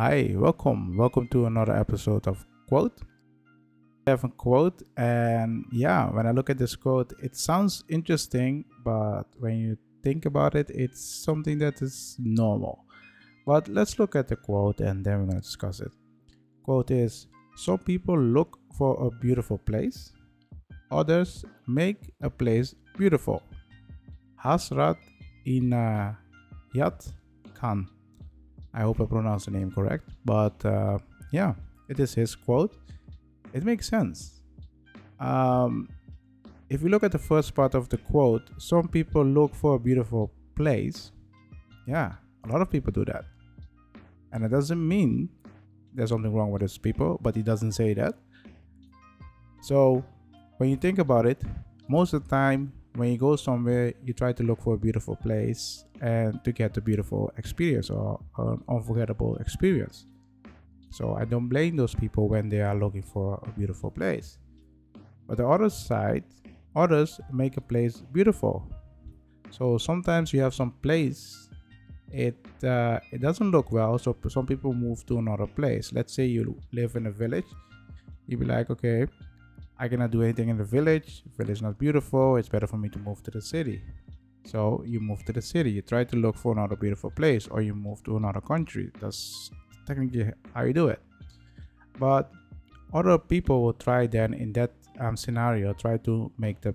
Hi, welcome. Welcome to another episode of Quote. I have a quote, and yeah, when I look at this quote, it sounds interesting, but when you think about it, it's something that is normal. But let's look at the quote and then we're going to discuss it. Quote is Some people look for a beautiful place, others make a place beautiful. Hazrat Inayat Khan. I hope I pronounced the name correct, but uh, yeah, it is his quote. It makes sense. Um, if we look at the first part of the quote, some people look for a beautiful place. Yeah, a lot of people do that. And it doesn't mean there's something wrong with those people, but he doesn't say that. So when you think about it, most of the time when you go somewhere, you try to look for a beautiful place and to get a beautiful experience or an unforgettable experience. So I don't blame those people when they are looking for a beautiful place. But the other side, others make a place beautiful. So sometimes you have some place, it uh, it doesn't look well. So some people move to another place. Let's say you live in a village, you be like, okay, I cannot do anything in the village. Village is not beautiful. It's better for me to move to the city. So you move to the city. You try to look for another beautiful place, or you move to another country. That's technically how you do it. But other people will try then in that um, scenario try to make the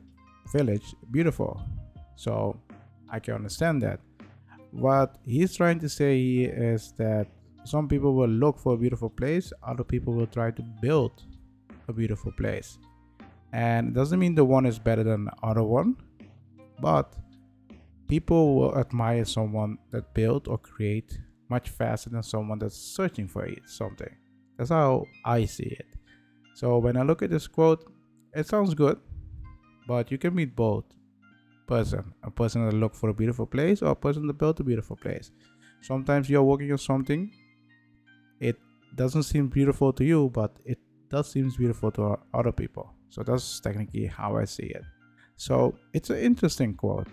village beautiful. So I can understand that. What he's trying to say is that some people will look for a beautiful place, other people will try to build a beautiful place and it doesn't mean the one is better than the other one but people will admire someone that build or create much faster than someone that's searching for something. That's how i see it. So when i look at this quote it sounds good but you can meet both person. A person that look for a beautiful place or a person that built a beautiful place. Sometimes you're working on something it doesn't seem beautiful to you but it does seems beautiful to other people so that's technically how I see it. So it's an interesting quote,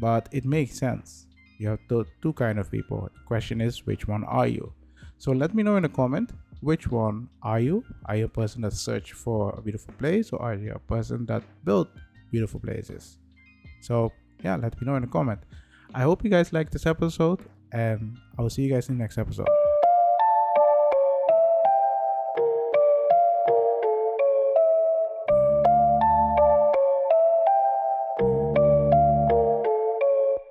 but it makes sense. You have two, two kind of people. The question is, which one are you? So let me know in the comment, which one are you? Are you a person that search for a beautiful place or are you a person that built beautiful places? So yeah, let me know in the comment. I hope you guys like this episode and I'll see you guys in the next episode.